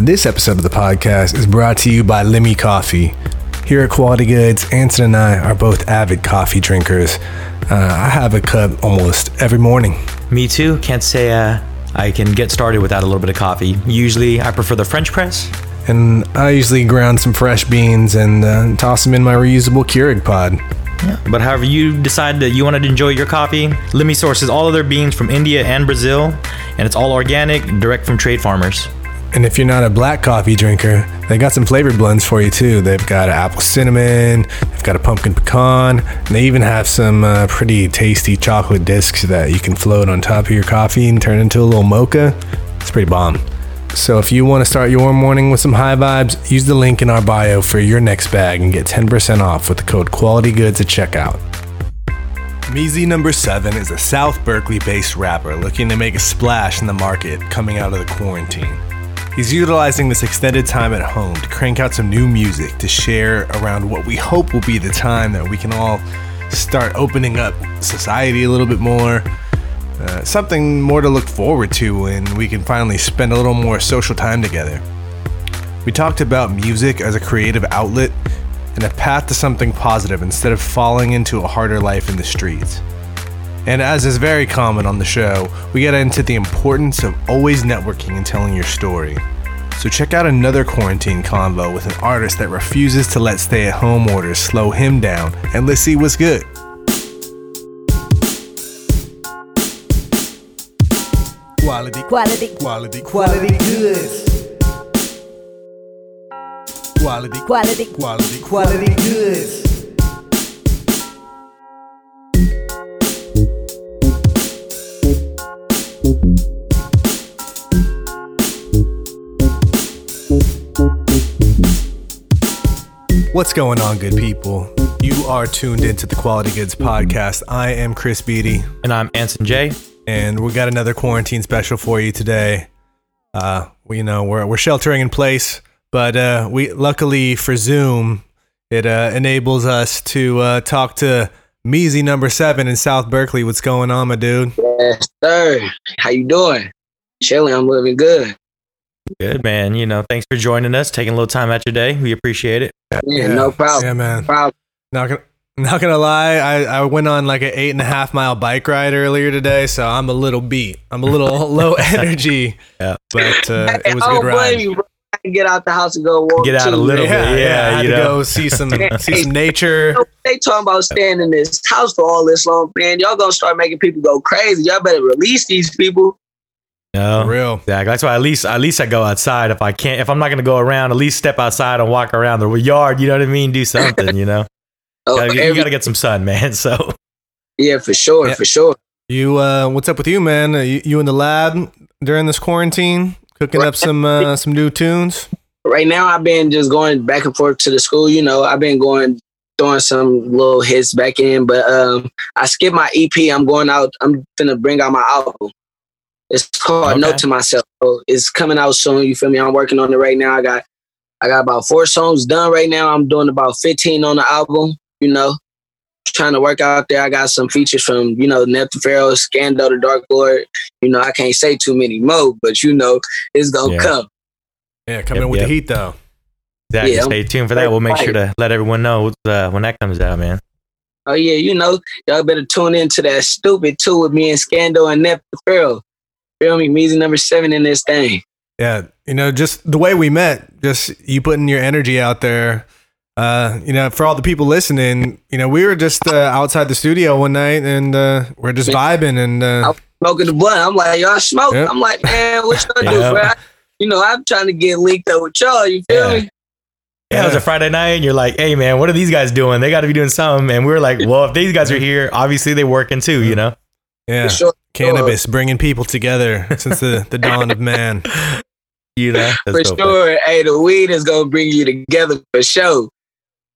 This episode of the podcast is brought to you by Limmy Coffee. Here at Quality Goods, Anson and I are both avid coffee drinkers. Uh, I have a cup almost every morning. Me too. Can't say uh, I can get started without a little bit of coffee. Usually, I prefer the French press. And I usually ground some fresh beans and uh, toss them in my reusable Keurig pod. Yeah. But however you decide that you want to enjoy your coffee, Limmy sources all of their beans from India and Brazil, and it's all organic, direct from trade farmers. And if you're not a black coffee drinker, they got some flavored blends for you too. They've got apple cinnamon, they've got a pumpkin pecan, and they even have some uh, pretty tasty chocolate discs that you can float on top of your coffee and turn into a little mocha. It's pretty bomb. So if you want to start your morning with some high vibes, use the link in our bio for your next bag and get 10% off with the code QualityGoods at checkout. Meezy number seven is a South Berkeley based rapper looking to make a splash in the market coming out of the quarantine. He's utilizing this extended time at home to crank out some new music to share around what we hope will be the time that we can all start opening up society a little bit more. Uh, something more to look forward to when we can finally spend a little more social time together. We talked about music as a creative outlet and a path to something positive instead of falling into a harder life in the streets. And as is very common on the show, we get into the importance of always networking and telling your story. So check out another quarantine convo with an artist that refuses to let stay at home orders slow him down, and let's see what's good. Quality, Quality. quality, quality goods. Quality, Quality. quality, quality goods. What's going on, good people? You are tuned into the Quality Goods podcast. I am Chris Beatty, And I'm Anson J. and we got another quarantine special for you today. Uh, we, you know, we're we're sheltering in place, but uh, we luckily for Zoom, it uh, enables us to uh, talk to Meezy number seven in South Berkeley. What's going on, my dude? Yes, sir. How you doing? Chilling. I'm living good. Good man. You know, thanks for joining us, taking a little time out your day. We appreciate it. Yeah, no problem. Yeah, man. No problem. Not gonna not gonna lie, I, I went on like an eight and a half mile bike ride earlier today, so I'm a little beat. I'm a little low energy. Yeah. But uh, it was a I good don't ride. blame you, bro. I can get out the house and go walk. Get out too, a little man. Yeah, bit. yeah, Yeah, I had you to know. go see some see some nature. They talking about staying in this house for all this long, man. Y'all gonna start making people go crazy. Y'all better release these people. No. For real. Exactly. That's why at least at least I go outside if I can't if I'm not gonna go around, at least step outside and walk around the yard, you know what I mean? Do something, you know. Oh, Gotta get- you gotta get some sun, man. So yeah, for sure, Yeah. for sure. You uh, what's up with you, man? Uh, You, you in the lab during this quarantine, cooking up some uh, some new tunes? Right now, I've been just going back and forth to the school. You know, I've been going throwing some little hits back in, but um, I skipped my EP. I'm going out. I'm gonna bring out my album. It's called Okay. Note to Myself. So it's coming out soon. You feel me? I'm working on it right now. I got I got about four songs done right now. I'm doing about 15 on the album. You know, trying to work out there. I got some features from you know Neptune Pharaoh, Scando, the Dark Lord. You know, I can't say too many more, but you know, it's gonna Yeah. come. Yeah, coming Yep, with yep. the heat though. exactly. Yeah, stay tuned for that. We'll make sure to let everyone know uh, when that comes out, man. Oh yeah, you know, y'all better tune into that stupid too with me and Scando and Neptune Pharaoh. Feel me? Meezy number seven in this thing. Yeah, you know, just the way we met, just you putting your energy out there. Uh, you know, for all the people listening, you know, we were just uh, outside the studio one night and uh, we're just vibing and uh, Smoking the blunt. I'm like, y'all smoke. Yep. I'm like, man, what y'all do, Yeah. bro? You know, I'm trying to get linked up with y'all. You feel Yeah. me? Yeah, it was a Friday night, and you're like, "Hey, man, what are these guys doing? They got to be doing something." And we were like, "Well, if these guys are here, obviously they're working too, you know." yeah, sure. cannabis bringing people together since the, the dawn of man. You know, For That's dope. sure. Hey, the weed is gonna bring you together for sure.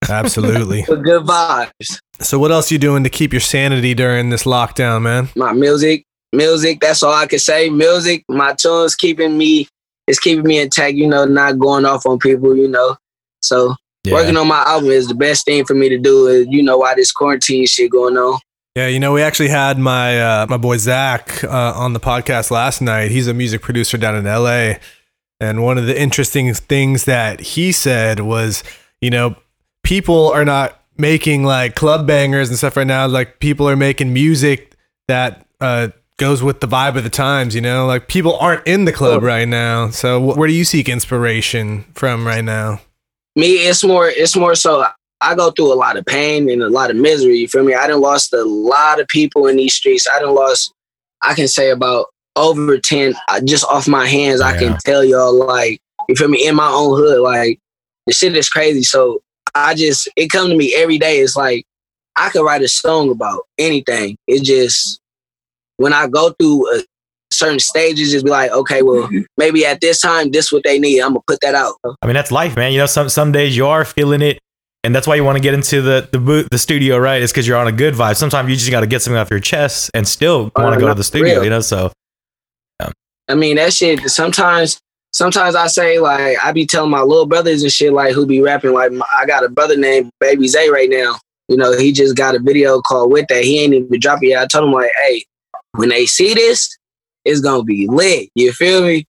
Absolutely. For good vibes. So, what else you doing to keep your sanity during this lockdown, man? My music, music, that's all I can say. Music, my tunes keeping me it's keeping me intact, you know, not going off on people, you know. So Yeah. working on my album is the best thing for me to do is you know why this quarantine shit going on. Yeah, you know, we actually had my uh, my boy Zach uh, on the podcast last night. He's a music producer down in L.A. And one of the interesting things that he said was, you know, people are not making like club bangers and stuff right now. Like people are making music that uh, goes with the vibe of the times, you know? Like people aren't in the club right now. So wh- where do you seek inspiration from right now? Me, it's more it's more so I go through a lot of pain and a lot of misery. You feel me? I done lost a lot of people in these streets. I done lost I can say about over 10 uh, just off my hands. I can tell y'all like you feel me in my own hood like the shit is crazy. So I just it come to me every day. It's like I could write a song about anything. It just when I go through a certain stages, just be like, okay, well, maybe at this time, this what they need. I'm gonna put that out. I mean, that's life, man. You know, some some days you are feeling it, and that's why you want to get into the the booth, the studio, right? Is because you're on a good vibe. Sometimes you just got to get something off your chest and still Uh, want to go to the studio. real. You know, so I mean, that shit. Sometimes, sometimes I say like I be telling my little brothers and shit like who be rapping. Like my, I got a brother named Baby Zay right now. You know, he just got a video called with that. He ain't even dropped it yet. I told him like, hey, when they see this, it's gonna be lit. You feel me?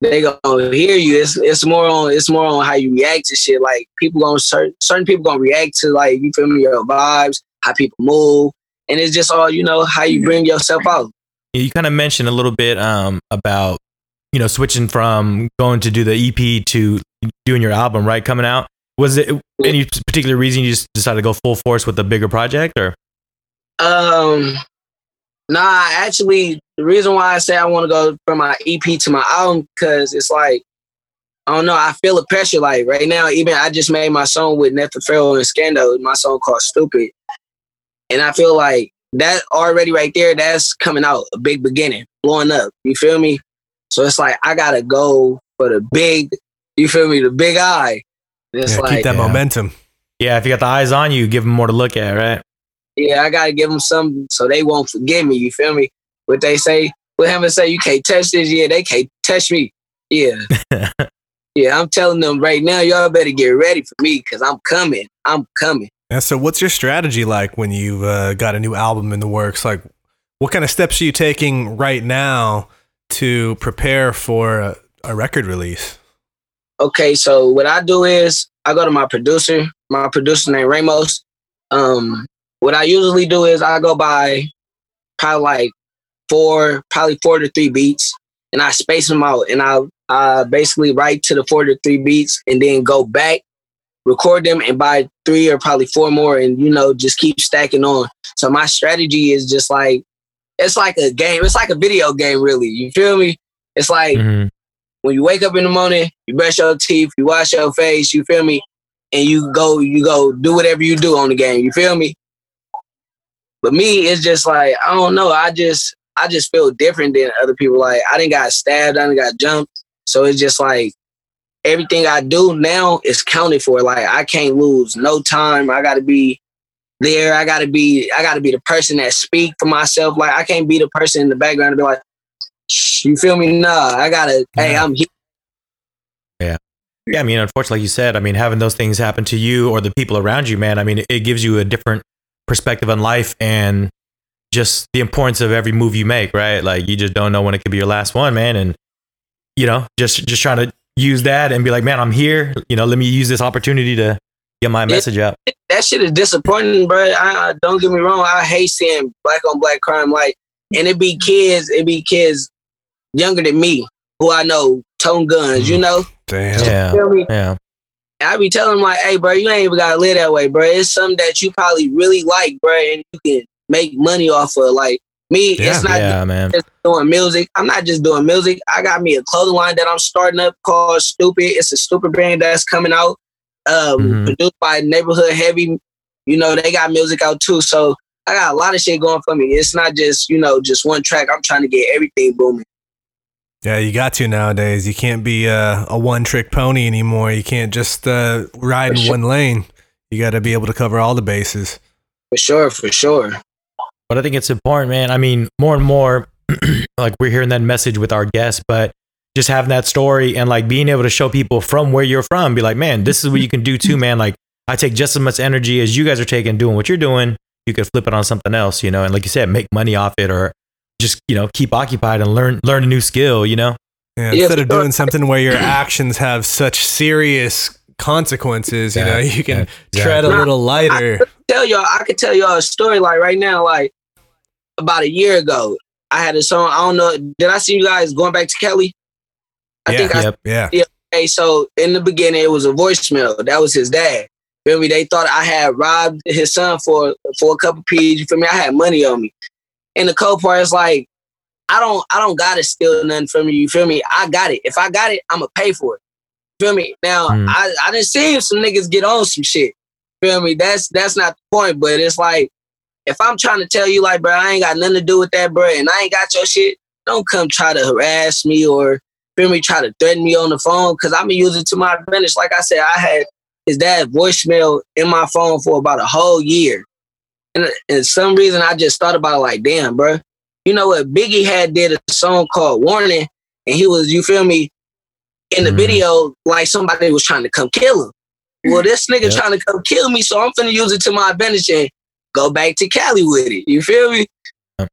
They gonna hear you. It's it's more on it's more on how you react to shit. Like people gonna certain certain people gonna react to like you feel me your vibes, how people move, and it's just all you know how you bring yourself out. you kind of mentioned a little bit um, about you know switching from going to do the EP to doing your album, right? Coming out. Was it any particular reason you just decided to go full force with a bigger project, or Um, nah, actually, the reason why I say I want to go from my EP to my album, because it's like, I don't know, I feel the pressure. Like right now, even I just made my song with Pharaoh and Scando, my song called Stupid. And I feel like that already right there, that's coming out a big beginning, blowing up. You feel me? So it's like, I got to go for the big, you feel me, the big eye. And it's Yeah, like, keep that yeah. momentum. yeah, if you got the eyes on you, give them more to look at, right? Yeah, I gotta give them something so they won't forget me. You feel me? What they say, what him say, you can't touch this. Yeah, they can't touch me. Yeah, yeah. I'm telling them right now, y'all better get ready for me because I'm coming. I'm coming. And so what's your strategy like when you've uh, got a new album in the works? Like, what kind of steps are you taking right now to prepare for a, a record release? Okay, so what I do is I go to my producer. My producer named Ramos. Um, what I usually do is I go by probably like four, probably four to three beats, and I space them out, and I I basically write to the four to three beats, and then go back, record them, and buy three or probably four more, and you know just keep stacking on. So my strategy is just like it's like a game. It's like a video game, really. You feel me? It's like Mhm. when you wake up in the morning, you brush your teeth, you wash your face, you feel me, and you go, you go do whatever you do on the game. You feel me? But me, it's just like I don't know. I just, I just feel different than other people. Like I didn't got stabbed, I didn't got jumped, so it's just like everything I do now is counted for. Like I can't lose no time. I got to be there. I got to be, I got to be the person that speak for myself. Like I can't be the person in the background and be like, "Shh," you feel me? Nah, I gotta. Hey, I'm here. Yeah. Yeah, I mean, unfortunately, like you said, I mean, having those things happen to you or the people around you, man, I mean, it gives you a different perspective on life and just the importance of every move you make, right? Like you just don't know when it could be your last one, man. And you know, just just trying to use that and be like, man, I'm here. You know, let me use this opportunity to get my message out. that shit is disappointing, bro. I, I- don't get me wrong. I hate seeing black on black crime. Like, and it be kids, it be kids younger than me who I know tone guns. You mm. know, Damn. Yeah, feel yeah, I be telling them like, hey, bro, you ain't even gotta live that way, bro. It's something that you probably really like, bro, and you can make money off of. Like me, Yeah. it's not yeah, man. just doing music. I'm not just doing music. I got me a clothing line that I'm starting up called Stupid. It's a stupid brand that's coming out. Um, Mhm. produced by Neighborhood Heavy. You know, they got music out too. So I got a lot of shit going for me. It's not just, you know, just one track. I'm trying to get everything booming. Yeah, you got to nowadays. You can't be uh, a one trick pony anymore. You can't just uh, ride in sure. one lane. You got to be able to cover all the bases. For sure, for sure. But I think it's important, man. I mean, more and more, like we're hearing that message with our guests, but just having that story and like being able to show people from where you're from, be like, man, this is what you can do too, man. Like I take just as much energy as you guys are taking doing what you're doing. You could flip it on something else, you know, and like you said, make money off it or just, you know, keep occupied and learn learn a new skill, you know? Yeah, Yeah, instead of doing something where your actions have such serious consequences, you Yeah, know, you can yeah, tread a little lighter. tell y'all, I could tell y'all a story like right now, like about a year ago. I had a song. I don't know. Did I see you guys going back to Cali? I Yeah. think I Yep. Yeah. Hey, so in the beginning, it was a voicemail. That was his dad. Feel me? They thought I had robbed his son for for a couple P's. You feel me? I had money on me. And the cold part is like, I don't I don't gotta steal nothing from you. You feel me? I got it. If I got it, I'ma pay for it. Feel me? Now Mm. I I didn't see some niggas get on some shit. Feel me? That's that's not the point. But it's like, if I'm trying to tell you, like, bro, I ain't got nothing to do with that, bro, and I ain't got your shit, don't come try to harass me or feel me, try to threaten me on the phone because I'm gonna use it to my advantage. Like I said, I had his dad's voicemail in my phone for about a whole year. And, and some reason I just thought about it like, damn, bro. You know what? Biggie had did a song called Warning, and he was, you feel me, in the Mhm. video, like somebody was trying to come kill him. Well, this nigga Yep. trying to come kill me, so I'm finna use it to my advantage and go back to Cali with it. You feel me? Yep.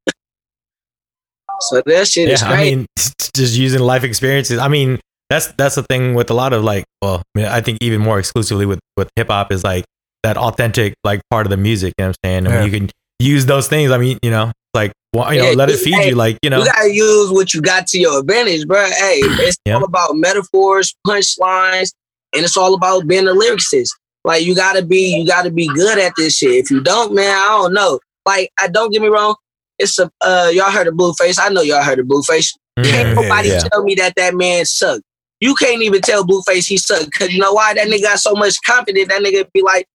So that shit is yeah, I mean, just using life experiences. I mean, that's that's the thing with a lot of like, well, I mean, I think even more exclusively with with hip hop is like that authentic like part of the music. You know what I'm saying? And when Yeah. you can use those things. I mean, you know, like, well, you know, Yeah, let it feed hey, you. Like, you know, You gotta use what you got to your advantage, bro. Hey, it's Yeah. all about metaphors, punchlines, and it's all about being a lyricist. Like you gotta be, you gotta be good at this shit. If you don't, man, I don't know. Like, I don't get me wrong. It's a uh, y'all heard of Blueface. I know y'all heard of Blueface. mm, Can't nobody yeah. tell me that that man sucked. You can't even tell Blueface he sucked because you know why? That nigga got so much confidence. That nigga be like,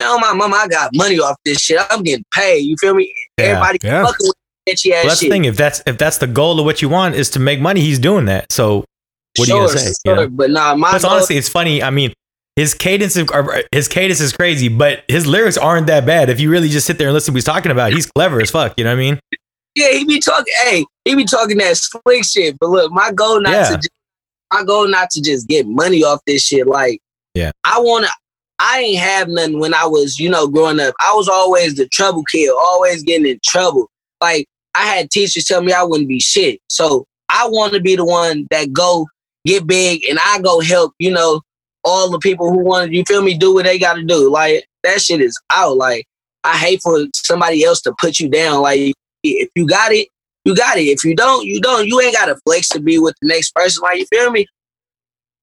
"No, my mama, I got money off this shit. I'm getting paid." You feel me? Yeah. Everybody Yeah. fucking with bitchy ass Well, that's shit. the thing. If that's if that's the goal of what you want is to make money, he's doing that. So what are you gonna say? you know? But nah, my Plus, goal- honestly, it's funny. I mean, his cadence is his cadence is crazy, but his lyrics aren't that bad. If you really just sit there and listen to what he's talking about, he's clever as fuck. You know what I mean? yeah, he be talking. Hey, he be talking that slick shit. But look, my goal not Yeah. to just, my goal not to just get money off this shit. Like, Yeah. I wanna. I ain't have nothing when I was, you know, growing up. I was always the trouble kid, always getting in trouble. Like I had teachers tell me I wouldn't be shit. So I want to be the one that go get big and I go help, you know, all the people who want you feel me, do what they gotta do. Like that shit is out. Like I hate for somebody else to put you down. Like if you got it, you got it. If you don't, you don't. You ain't gotta flex to be with the next person. Like you feel me?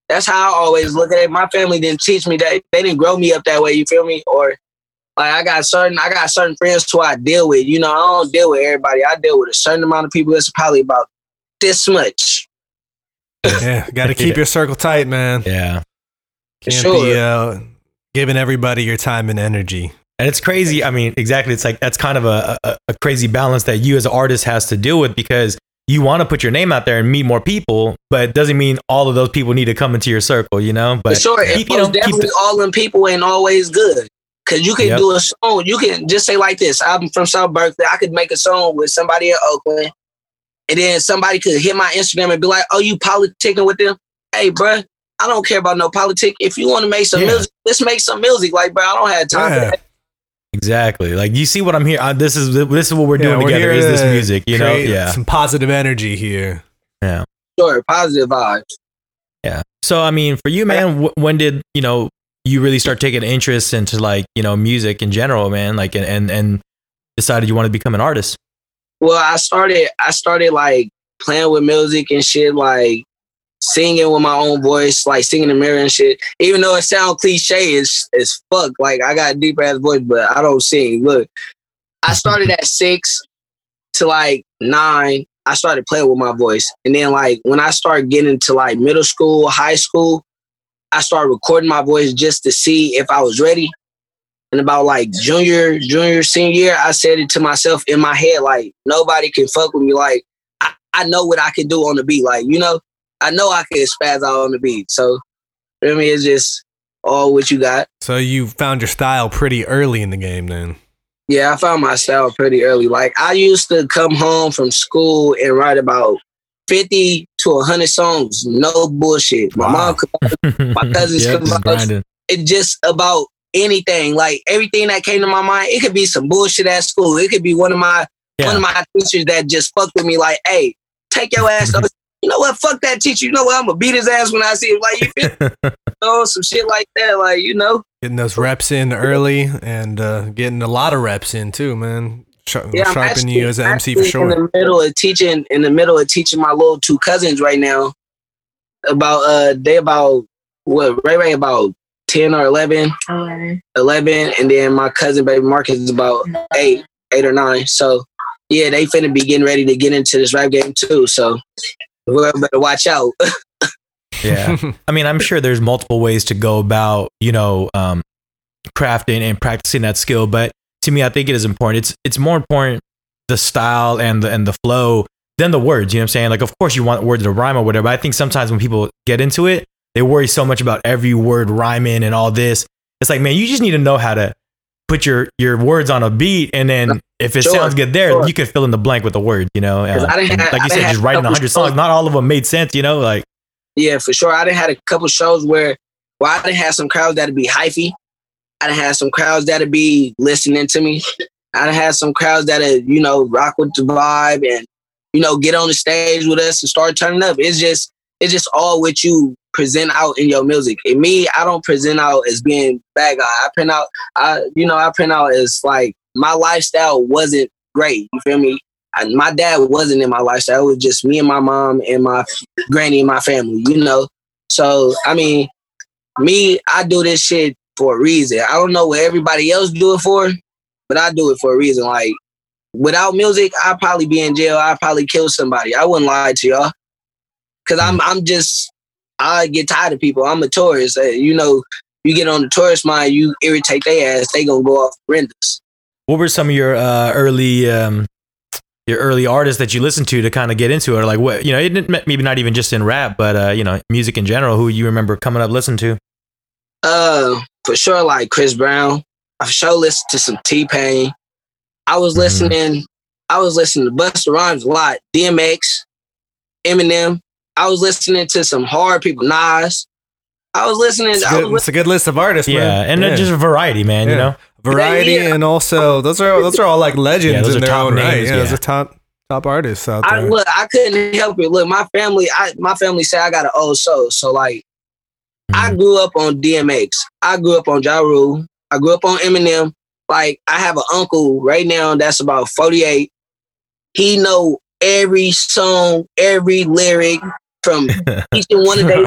That's how I always look at it. My family didn't teach me that. They didn't grow me up that way. You feel me? Or like I got certain, I got certain friends who I deal with. You know, I don't deal with everybody. I deal with a certain amount of people. It's probably about this much. Yeah. Got to keep Yeah. your circle tight, man. Yeah. Can't Sure. be uh, giving everybody your time and energy. And it's crazy. I mean, exactly. It's like that's kind of a, a, a crazy balance that you as an artist has to deal with because you want to put your name out there and meet more people, but it doesn't mean all of those people need to come into your circle, you know? But For sure, keep, keep, you know, definitely the- all them people ain't always good. Cause you can Yep. do a song, you can just say like this. I'm from South Berkeley. I could make a song with somebody in Oakland, and then somebody could hit my Instagram and be like, "Oh, you politicking with them? Hey, bruh, I don't care about no politic. If you want to make some Yeah. music, let's make some music. Like, bro, I don't have time Yeah. for that. exactly. Like you see what I'm here. Uh, this is this is what we're Yeah, doing we're together. here Is this music? You know? Yeah. Some positive energy here. Yeah. Sure, positive vibes. Yeah. So I mean, for you, man, wh- when did you know you really start taking interest into like you know music in general, man? Like and and, and decided you want to become an artist. Well, I started I started like playing with music and shit, like singing with my own voice, like singing in the mirror and shit. Even though it sounds cliche as as fuck, like I got a deep ass voice, but I don't sing. Look, I started at six to like nine. I started playing with my voice, and then like when I started getting to like middle school, high school, I started recording my voice just to see if I was ready. And about like junior, junior, senior year, I said it to myself in my head, like nobody can fuck with me. Like I, I know what I can do on the beat. Like, you know, I know I can spaz out on the beat. So I mean it's just all what you got. So you found your style pretty early in the game then. Yeah, I found my style pretty early. Like I used to come home from school and write about 50 to 100 songs. No bullshit. My Wow. mom could My cousins Yep, come just out. grinding. it just about anything. Like everything that came to my mind, it could be some bullshit at school. It could be one of my one of my teachers that just fucked with me. Like, hey, take your ass you know what? Fuck that teacher. You know what? I'm gonna beat his ass when I see him. Like you feel, you know, some shit like that. Like you know, Getting those reps in early and uh, getting a lot of reps in too, man. Sh- yeah, I'm sharpen actually, you as an MC for sure. In the middle of teaching, in the middle of teaching my little two cousins right now. About uh, they about what? Ray Ray about ten or 11, Eleven. 11, and then my cousin baby Marcus is about eight, eight or nine. So yeah, they finna be getting ready to get into this rap game too. So whoever better watch out. Yeah. I mean, I'm sure there's multiple ways to go about, you know, um, crafting and practicing that skill. But to me, I think it is important. It's it's more important the style and the and the flow than the words. You know what I'm saying? Like, of course, you want words to rhyme or whatever. But I think sometimes when people get into it, they worry so much about every word rhyming and all this. It's like, man, you just need to know how to put your your words on a beat, and then if it Sure, sounds good there, sure. you can fill in the blank with the word. You know, Uh, have- like I you said, just writing hundred songs. Not all of them made sense. You know, like. Yeah, for sure. I done had a couple shows where where I done had some crowds that'd be hyphy. I done had some crowds that'd be listening to me. I done had some crowds that'd, you know, rock with the vibe and, you know, get on the stage with us and start turning up. It's just it's just all what you present out in your music. And me, I don't present out as being bad guy. I print out I you know, I print out as like my lifestyle wasn't great. You feel me? I, my dad wasn't in my lifestyle. It was just me and my mom and my granny and my family, you know. So I mean, me, I do this shit for a reason. I don't know what everybody else do it for, but I do it for a reason. Like without music, I'd probably be in jail. I'd probably kill somebody. I wouldn't lie to y'all. Cause I'm I'm just I get tired of people. I'm a tourist. Uh, you know, you get on the tourist mind, you irritate their ass, they gonna go off renders. what were some of your uh, early um, your early artists that you listened to to kind of get into it or like what you know it didn't maybe not even just in rap but uh, you know music in general who you remember coming up listening to Uh, for sure, like Chris Brown. I for sure listened to some T Pain. I was Mhm. listening. I was listening to Busta Rhymes a lot. DMX, Eminem. I was listening to some hard people. Nas. I was listening. It's, I good, was it's a good list of artists, yeah man. and then just a variety man you know variety Yeah. and also those are those are all like legends Yeah, those in are their top own right. names, Yeah, those are top top artists out I there. look. I couldn't help it. Look, my family. I my family say I got an old soul. So like, I Mhm. grew up on DMX. I grew up on Ja Rule. I grew up on Eminem. Like I have an uncle right now that's about 48. He know every song, every lyric from each and one of they.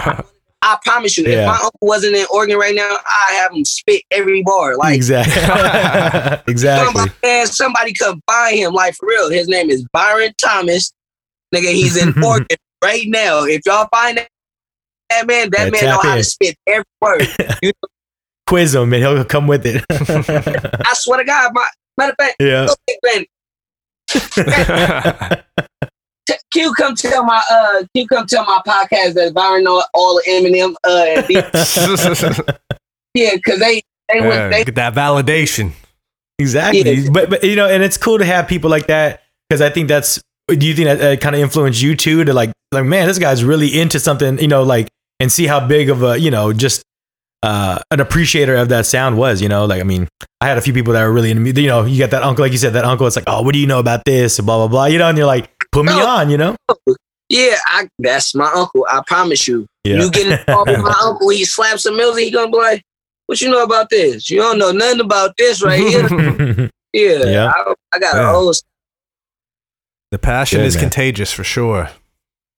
I promise you, if my uncle wasn't in Oregon right now, I have him spit every bar. Like exactly exactly somebody, man, somebody come find him. Like for real, his name is Byron Thomas. Nigga, he's in Oregon right now. If y'all find that, that man, that Yeah, man know tap how to spit every word. quiz him and he'll come with it I swear to God, my matter of fact, yeah look, man, T- Q come tell my uh Q come tell my podcast that Byron know all of Eminem uh and yeah because they they Yeah, went they get that validation. exactly. Yeah. but, but you know and it's cool to have people like that because i think that's do you think that uh, kind of influenced you too to like like man this guy's really into something you know like and see how big of a you know just uh an appreciator of that sound was you know? Like i mean i had a few people that were really into me you know you got that uncle like you said that uncle it's like oh what do you know about this? blah blah blah you know? And you're like put me No. on you know yeah I that's my uncle I promise you yeah you get involved with my uncle he slaps some music he gonna be like what you know about this you don't know nothing about this right here yeah, Yeah. I, I got Yeah. an old The passion Good, is man. contagious for sure.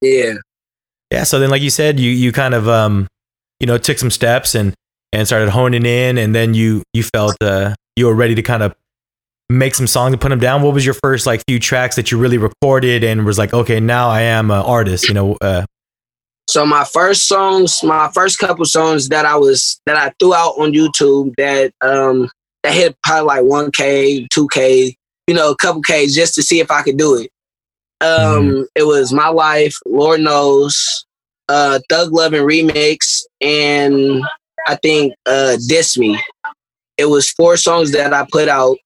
yeah yeah so then like you said you you kind of um you know took some steps and and started honing in and then you you felt uh you were ready to kind of make some songs and put them down what was your first like few tracks that you really recorded and was like okay now i am an artist you know uh So my first songs, my first couple songs that I was that I threw out on YouTube that um that hit probably like one k, two k, you know, a couple k just to see if I could do it. Um, it was my life, Lord knows, uh, Thug Loving remix, and I think uh, Diss Me. It was four songs that I put out,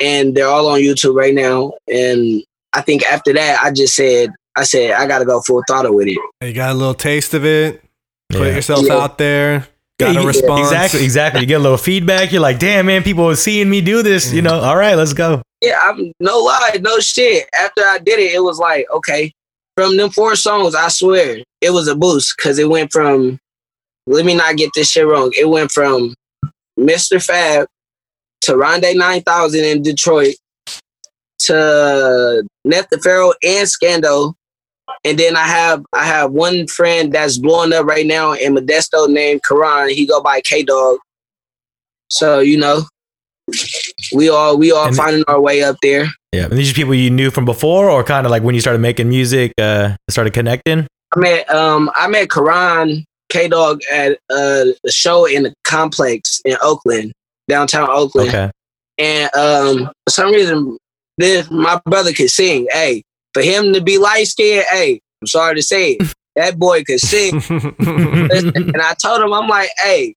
and they're all on YouTube right now. And I think after that, I just said, I said I got to go full throttle with it. You got a little taste of it. Put yeah. yourself Yeah. out there. Yeah, Got a you- response. exactly exactly you get a little feedback you're like damn man people are seeing me do this you mm. know all right let's go Yeah, I'm no lie, no shit. After I did it, it was like, okay. from them four songs, I swear it was a boost because it went from. Let me not get this shit wrong. It went from Mr. Fab to Rondé 9000 in Detroit to Pharaoh and Scando. And then I have I have one friend that's blowing up right now in Modesto named Karan. He go by K Dog. So you know, we all we all And- finding our way up there. Yeah. And these are people you knew from before, or kind of like when you started making music, uh, started connecting. I met um I met Karan K Dog at uh, a show in the complex in Oakland, downtown Oakland. Okay. And um for some reason this my brother could sing. Hey, for him to be light skinned, hey, I'm sorry to say it. That boy could sing. and I told him, I'm like, hey,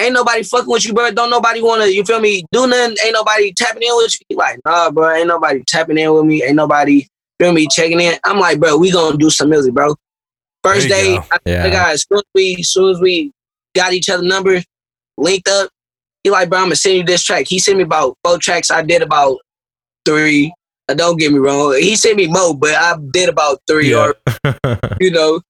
ain't nobody fucking with you, bro. Don't nobody wanna, you feel me, do nothing. Ain't nobody tapping in with you. He like, nah, bro, ain't nobody tapping in with me. Ain't nobody, feel me, checking in. I'm like, bro, we gonna do some music, bro. First day, go. I Yeah. the guy, as soon as we, soon as we got each other number, linked up, he like, bro, I'm gonna send you this track. He sent me about four tracks. I did about three. Don't get me wrong. He sent me more, but I did about three Yeah. or you know.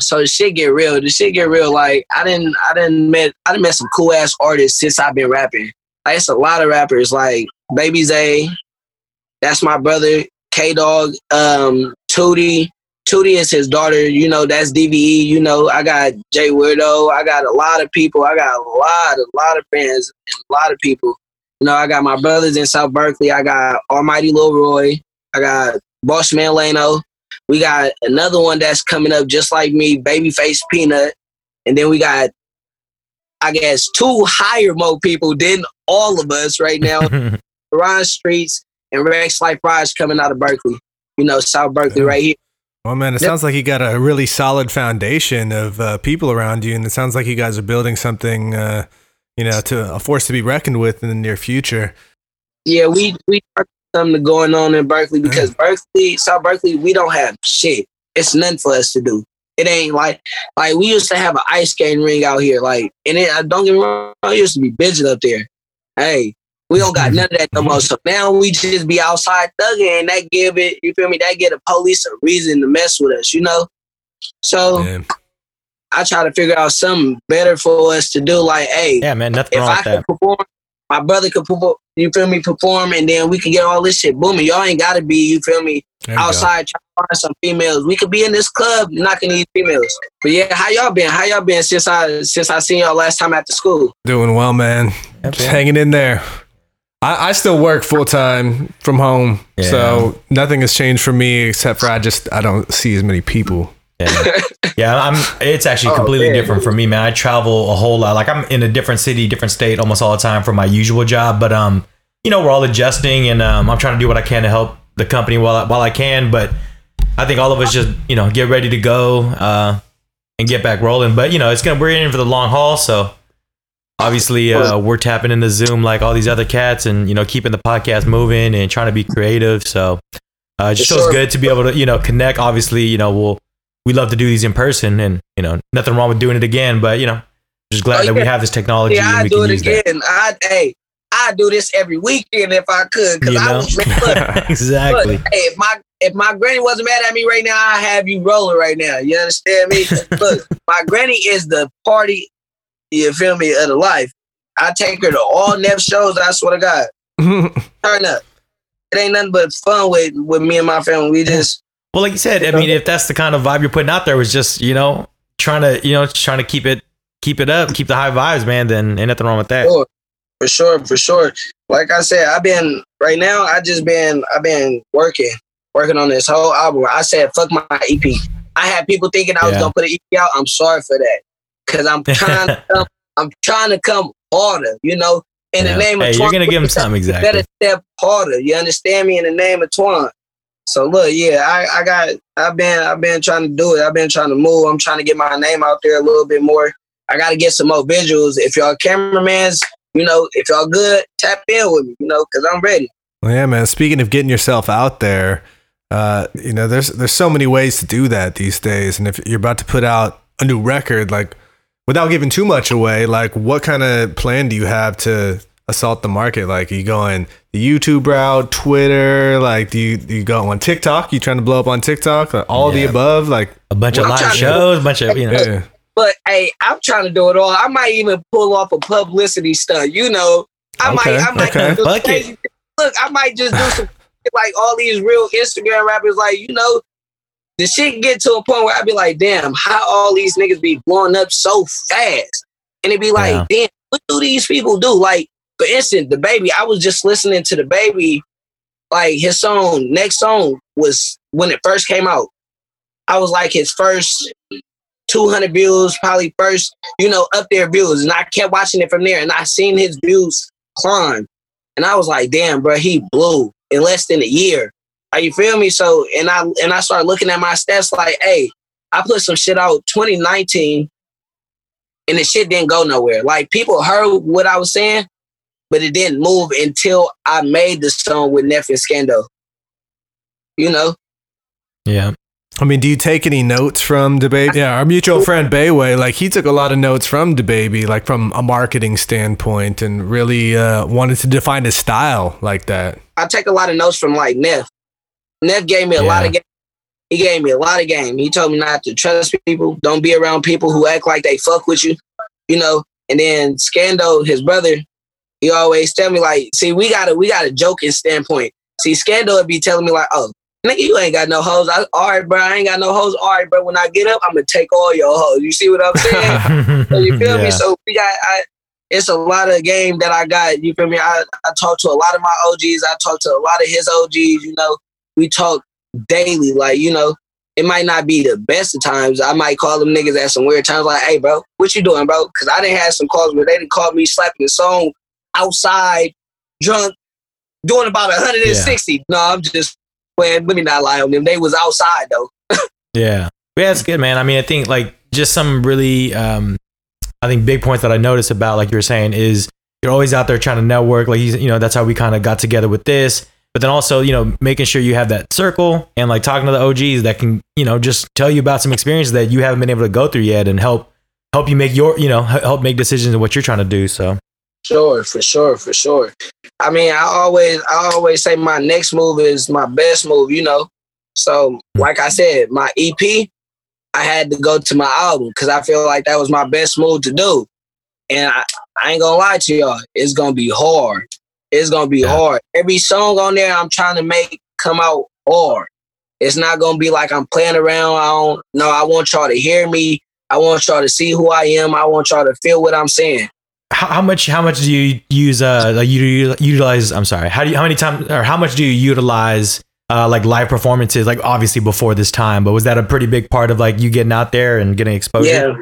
So the shit get real. The shit get real. Like I didn't, I didn't met, I didn't met some cool ass artists since I've been rapping. Like it's a lot of rappers. Like Baby Zay, that's my brother. K Dog, um, Tootie. Tootie is his daughter. You know that's DVE. You know I got Jay Weirdo. I got a lot of people. I got a lot, a lot of friends, and a lot of people. You know I got my brothers in South Berkeley. I got Almighty Lil Roy. I got Boss Man Lano. We got another one that's coming up just like me, Babyface Peanut. And then we got, I guess, two higher mo people than all of us right now. Ron Streets and Rex Life Rise coming out of Berkeley. You know, South Berkeley right here. Well, man, it Yep. sounds like you got a really solid foundation of uh, people around you, and it sounds like you guys are building something, uh, you know, to a force to be reckoned with in the near future. Yeah, we we got something going on in Berkeley because Berkeley, South Berkeley, we don't have shit. It's nothing for us to do. It ain't like like we used to have an ice skating ring out here, like, and it uh, don't get me wrong, it used to be bitching up there. Hey, we don't got none of that no more. So now we just be outside thugging, and that give it, you feel me? That give the police a reason to mess with us, you know. So Yeah. I try to figure out something better for us to do. Like, hey, yeah, man. Nothing if wrong I with could that. perform, my brother could perform. You feel me? Perform, and then we can get all this shit booming. Y'all ain't gotta be. You feel me? There you go. Outside trying to find some females. We could be in this club knocking these females. But yeah, how y'all been? How y'all been since I since I seen y'all last time after school? Doing well, man. Yep, Just yeah. hanging in there. I, I still work full time from home, Yeah. so nothing has changed for me except for I just I don't see as many people. Yeah. yeah, I'm. It's actually Oh, completely man. different for me, man. I travel a whole lot. Like I'm in a different city, different state, almost all the time for my usual job. But um, you know, we're all adjusting, and um, I'm trying to do what I can to help the company while I, while I can. But I think all of us just you know get ready to go uh, and get back rolling. But you know, it's gonna we're in for the long haul, so obviously uh, we're tapping into Zoom like all these other cats, and you know, keeping the podcast moving and trying to be creative. So uh, it just feels sure. good to be able to you know connect. Obviously, you know, we'll we love to do these in person, and you know, nothing wrong with doing it again. But you know, just glad Oh, that we have this technology Yeah, and I do it use that. again. I hey, I do this every weekend if I could. Cause You I know? was look, exactly. Look, hey, if my if my granny wasn't mad at me right now, I have you rolling right now. You understand me? Look, my granny is the party. You feel me? Of the life. I take her to all Neff shows. I swear to God, turn up. It ain't nothing but fun with with me and my family. We just Well, like you said, I mean, if that's the kind of vibe you're putting out there, was just you know trying to you know trying to keep it keep it up, keep the high vibes, man. Then ain't nothing wrong with that. Sure. for sure, for sure. Like I said, I've been right now. I just been I've been working working on this whole album. I said fuck my EP. I had people thinking I was Yeah. gonna put an EP out. I'm sorry for that because I'm trying to come. I'm trying to come harder. You know, in Yeah. the name of hey, Twan, you're gonna give him something you exactly. better step harder. You understand me? In the name of Twan. So look, yeah, I, I got I've been I've been trying to do it. I've been trying to move. I'm trying to get my name out there a little bit more. I gotta get some more visuals. If y'all cameramans, you know, if y'all good, tap in with me, you know, because I'm ready. Well, yeah, man. Speaking of getting yourself out there, uh, you know, there's there's so many ways to do that these days. And if you're about to put out a new record, like without giving too much away, like what kind of plan do you have to assault the market? Like, are you going the YouTube route, Twitter? Like, do you do you go on TikTok? You trying to blow up on TikTok? Like, all Yeah. the above? Like, A bunch Well, of live shows, a bunch of you know. yeah. But hey, I'm trying to do it all. I might even pull off a publicity stunt. You know, I Okay, might, I might okay. do Fuck Look, I might just do some like all these real Instagram rappers. Like you know, the shit get to a point where I'd be like, damn, how all these niggas be blowing up so fast, and it'd be like, Yeah. damn, what do these people do? Like for instance, the baby. I was just listening to the baby. Like his song, next song was when it first came out. I was like his first 200 views, probably first, you know, up there views. And I kept watching it from there and I seen his views climb. And I was like, damn, bro, he blew in less than a year. Are you feel me? So, and I and I started looking at my stats like, hey, I put some shit out 2019 and the shit didn't go nowhere. Like people heard what I was saying, but it didn't move until I made the song with Neff and Scando. You know? Yeah. I mean, do you take any notes from DaBaby? Yeah, our mutual friend Bayway, like he took a lot of notes from DaBaby, like from a marketing standpoint, and really uh, wanted to define his style like that. I take a lot of notes from like Neff. Neff gave me a lot of game. He gave me a lot of game. He told me not to trust people. Don't be around people who act like they fuck with you. You know. And then Scando, his brother, he always tell me like, see, we got a we got a joking standpoint. See, Scando would be telling me like, oh, nigga, you ain't got no hoes. I, all right, bro, I ain't got no hoes. All right, bro, when I get up, I'm gonna take all your hoes. You see what I'm saying? So you feel Yeah. me? So we got I, it's a lot of game that I got. You feel me? I, I talk to a lot of my OGs. I talk to a lot of his OGs. You know, we talk daily. Like you know, it might not be the best of times. I might call them niggas at some weird times. Like, hey, bro, what you doing, bro? Because I didn't have some calls where they didn't call me slapping the song outside, drunk, doing about 160. No, I'm just playing. Let me not lie on them. They was outside though. Yeah. Yeah, that's good, man. I mean, I think like just some really um I think big points that I noticed about like you were saying is you're always out there trying to network. Like you know, that's how we kind of got together with this. But then also, you know, making sure you have that circle and like talking to the OGs that can, you know, just tell you about some experiences that you haven't been able to go through yet and help help you make your, you know, help make decisions in what you're trying to do. So, Sure, for sure, for sure. I mean, I always, I always say my next move is my best move. You know, so hmm. like I said, my EP, I had to go to my album because I feel like that was my best move to do. And I, I ain't gonna lie to y'all, it's gonna be hard. It's gonna be Yeah. hard. Every song on there, I'm trying to make come out hard. It's not gonna be like I'm playing around. I don't. No, I want y'all to hear me. I want y'all to see who I am. I want y'all to feel what I'm saying. how, how much how much do you use uh like you utilize I'm sorry. How do you how many times or how much do you utilize uh like live performances like obviously before this time, but was that a pretty big part of like you getting out there and getting exposure? Yeah.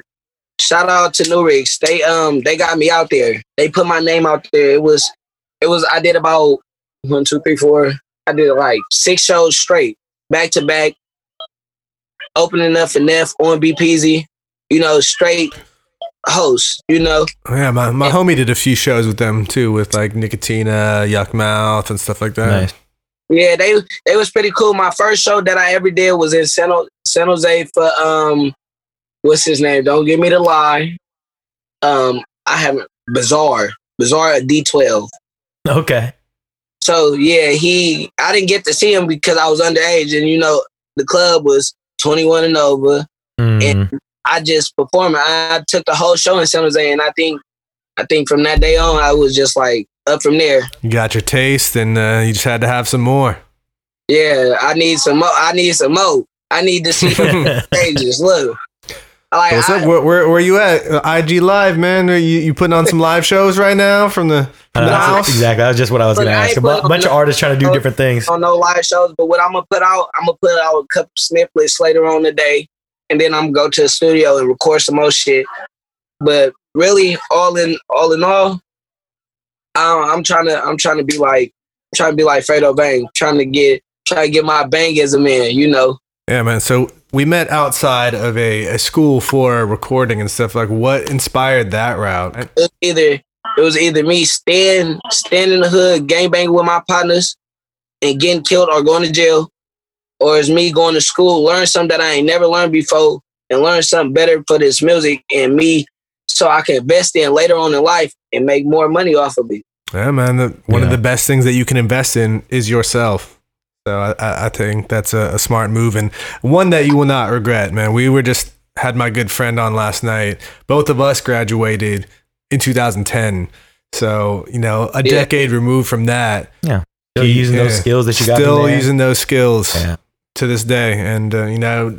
Shout out to New Rigs. They um they got me out there. They put my name out there. It was it was I did about one, two, three, four. I did like six shows straight, back to back, opening up for Neff on BPZ, you know, straight host, you know. Yeah, my, my homie did a few shows with them too, with like Nicotina, Yukmouth, and stuff like that. Nice. Yeah, they they was pretty cool. My first show that I ever did was in San, San Jose for um what's his name? Don't give me the lie. Um I haven't Bizarre. Bizarre D twelve. Okay. So yeah, he I didn't get to see him because I was underage and you know the club was 21 and over. Mm. I just performed. I took the whole show in San Jose and I think I think from that day on I was just like up from there. You got your taste, and uh, you just had to have some more. Yeah, I need some more. I need some more. I need to see stages. Look. I Like, What's I- up? Where, where, where you at? Uh, IG Live, man. Are you, you putting on some live shows right now from the, Uh, from the house? exactly. That's just what I was Look, gonna I ask. ain't A bu- putting bunch of artists trying to do different things. on no live shows, but what I'm gonna put out, I'm gonna put out a couple snippets later on today, and then I'm gonna go to the studio and record some more shit. But really, all in all in all, I, I'm trying to I'm trying to be like trying to be like Fredo Bang, trying to get trying to get my bang as a man, you know. Yeah, man. So we met outside of a, a school for recording and stuff. Like, what inspired that route? It was either it was either me staying staying in the hood, gang banging with my partners, and getting killed or going to jail, or it's me going to school, learn something that I ain't never learned before, and learn something better for this music and me, so I can invest in later on in life and make more money off of it. Yeah, man. The, one of the best things that you can invest in is yourself. So I, I I think that's a, a smart move and one that you will not regret, man. We were just had my good friend on last night. Both of us graduated in 2010. So you know, a Yeah. decade removed from that, Yeah. Still using those skills that you got. still there. using those skills Yeah. to this day. And uh, you know,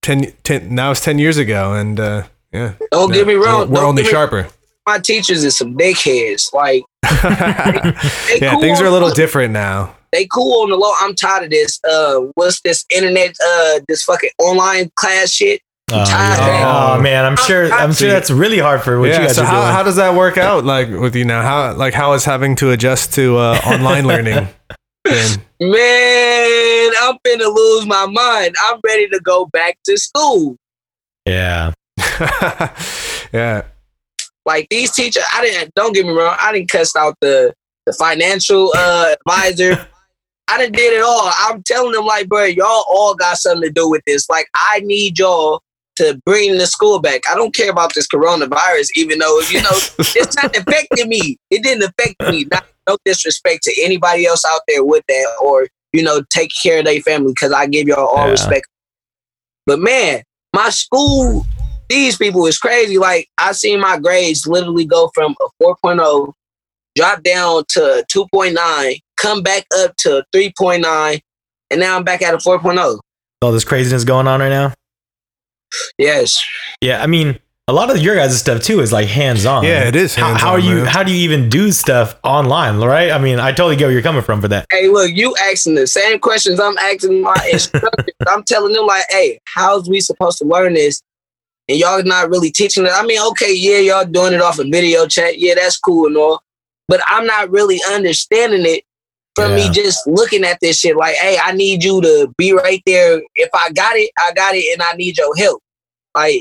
10, 10 now it's ten years ago, and uh, yeah, Don't get me wrong. We're, we're only get me- sharper. My teachers is some dickheads. Like they yeah, cool things are a little different now. They cool on the low. I'm tired of this. Uh, what's this internet? Uh, this fucking online class shit. Oh, tired yeah. Oh, man, I'm sure. I'm sure that's really hard for what you yeah. guys So are how, doing. how does that work out? Like with you now, how like how is having to adjust to uh, online learning? been? Man, I'm finna lose my mind. I'm ready to go back to school. yeah. yeah, Like these teachers, I didn't. Don't get me wrong. I didn't cuss out the the financial uh, advisor. I done did it all. I'm telling them like, bro, y'all all got something to do with this. Like, I need y'all to bring the school back. I don't care about this coronavirus, even though you know it's not affecting me. It didn't affect me. Not, no disrespect to anybody else out there with that, or you know, take care of their family because I give y'all all Yeah. respect. But man, my school, these people is crazy. Like I seen my grades literally go from a 4.0, drop down to 2.9, come back up to 3.9, and now I'm back at a oh. 4.0. All this craziness going on right now. Yes. Yeah, I mean, a lot of your guys' stuff too is like hands on. Yeah, it is How, how are you? man. How do you even do stuff online? Right? I mean, I totally get where you're coming from for that. Hey, look, you asking the same questions I'm asking my instructors. I'm telling them like, hey, how's we supposed to learn this? And y'all not really teaching it. I mean, okay, yeah, y'all doing it off a video chat. Yeah, that's cool and all. But I'm not really understanding it from Yeah. me just looking at this shit like, hey, I need you to be right there. If I got it, I got it, and I need your help. Like,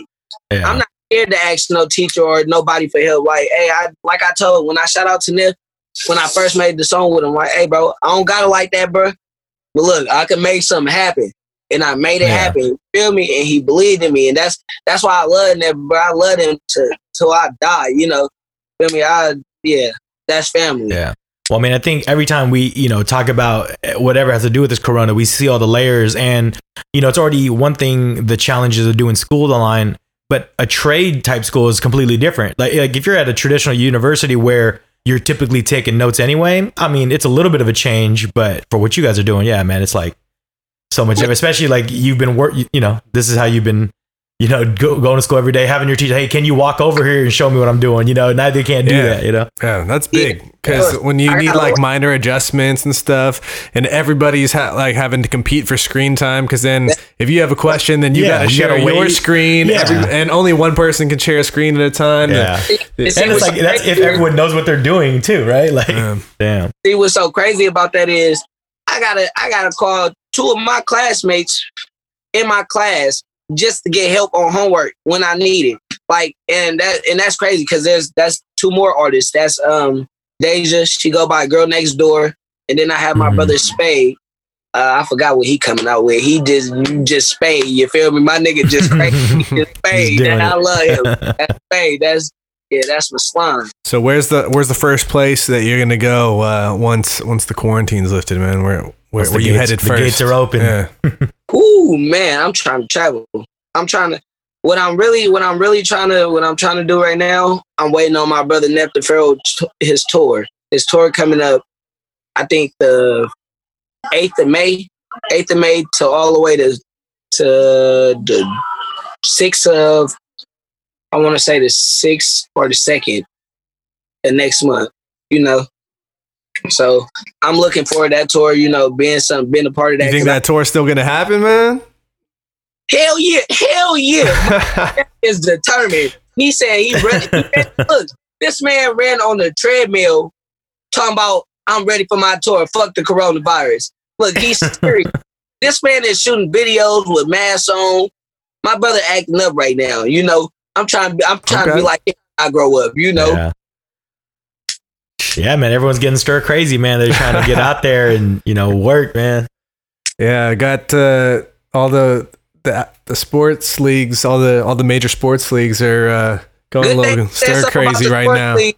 Yeah. I'm not scared to ask no teacher or nobody for help. Like, hey, I like I told when I shout out to Nip when I first made the song with him, like, hey, bro, I don't got it like that, bro. But look, I can make something happen, and I made it Yeah. happen. Feel me? And he believed in me, and that's that's why I love Nip, bro. I love him to till I die. You know, feel me? I yeah, that's family. Yeah. Well, I mean, I think every time we, you know, talk about whatever has to do with this corona, we see all the layers and, you know, it's already one thing, the challenges of doing school online, but a trade type school is completely different. Like, like if you're at a traditional university where you're typically taking notes anyway, I mean, it's a little bit of a change, but for what you guys are doing, yeah, man, it's like so much, especially like you've been work, you, you know, this is how you've been, you know, go, going to school every day, having your teacher, hey, can you walk over here and show me what I'm doing? You know, now they can't do Yeah. that, you know? Yeah, that's big because when you I need like minor adjustments and stuff, and everybody's ha- like having to compete for screen time. Because then, if you have a question, then you Yeah, got to share gotta your screen, Yeah. every, and only one person can share a screen at a time. Yeah. See, Yeah. and it's like that's if everyone knows what they're doing too, right? Like, Um, damn. see what's so crazy about that is I gotta I gotta call two of my classmates in my class just to get help on homework when I need it. Like and that and that's crazy because there's that's two more artists. That's um Deja, she go by Girl Next Door, and then I have my Mhm. brother Spade. Uh, I forgot what he coming out with. He just just Spade. You feel me? My nigga just crazy. Just Spade. doing And I love him. That's Spade. That's yeah. That's my slime. so where's the where's the first place that you're gonna go uh, once once the quarantine's lifted, man? Where where, Once the where you gates- headed the gates are open. Yeah. Ooh, man, I'm trying to travel. I'm trying to. What I'm really, what I'm really trying to, what I'm trying to do right now, I'm waiting on my brother Nef the Pharaoh, t- his tour. His tour coming up. I think the eighth of May, eighth of May to all the way to to the sixth of. I want to say the sixth or the second, the next month. You know. So I'm looking forward to that tour. You know, being some, being a part of that. You think that tour's still gonna happen, man? Hell yeah, hell yeah. is determined. He said he ready. he ran- look, this man ran on the treadmill talking about I'm ready for my tour. Fuck the coronavirus. Look, he's serious. this man is shooting videos with masks on. My brother acting up right now. You know, I'm trying. I'm trying to be like I grow up. You know, Yeah. Yeah, man. Everyone's getting stir crazy, man. They're trying to get out there and you know work, man. Yeah, I got uh, all the, the the sports leagues, all the all the major sports leagues are uh, going a Good little thing you said stir crazy right now. league.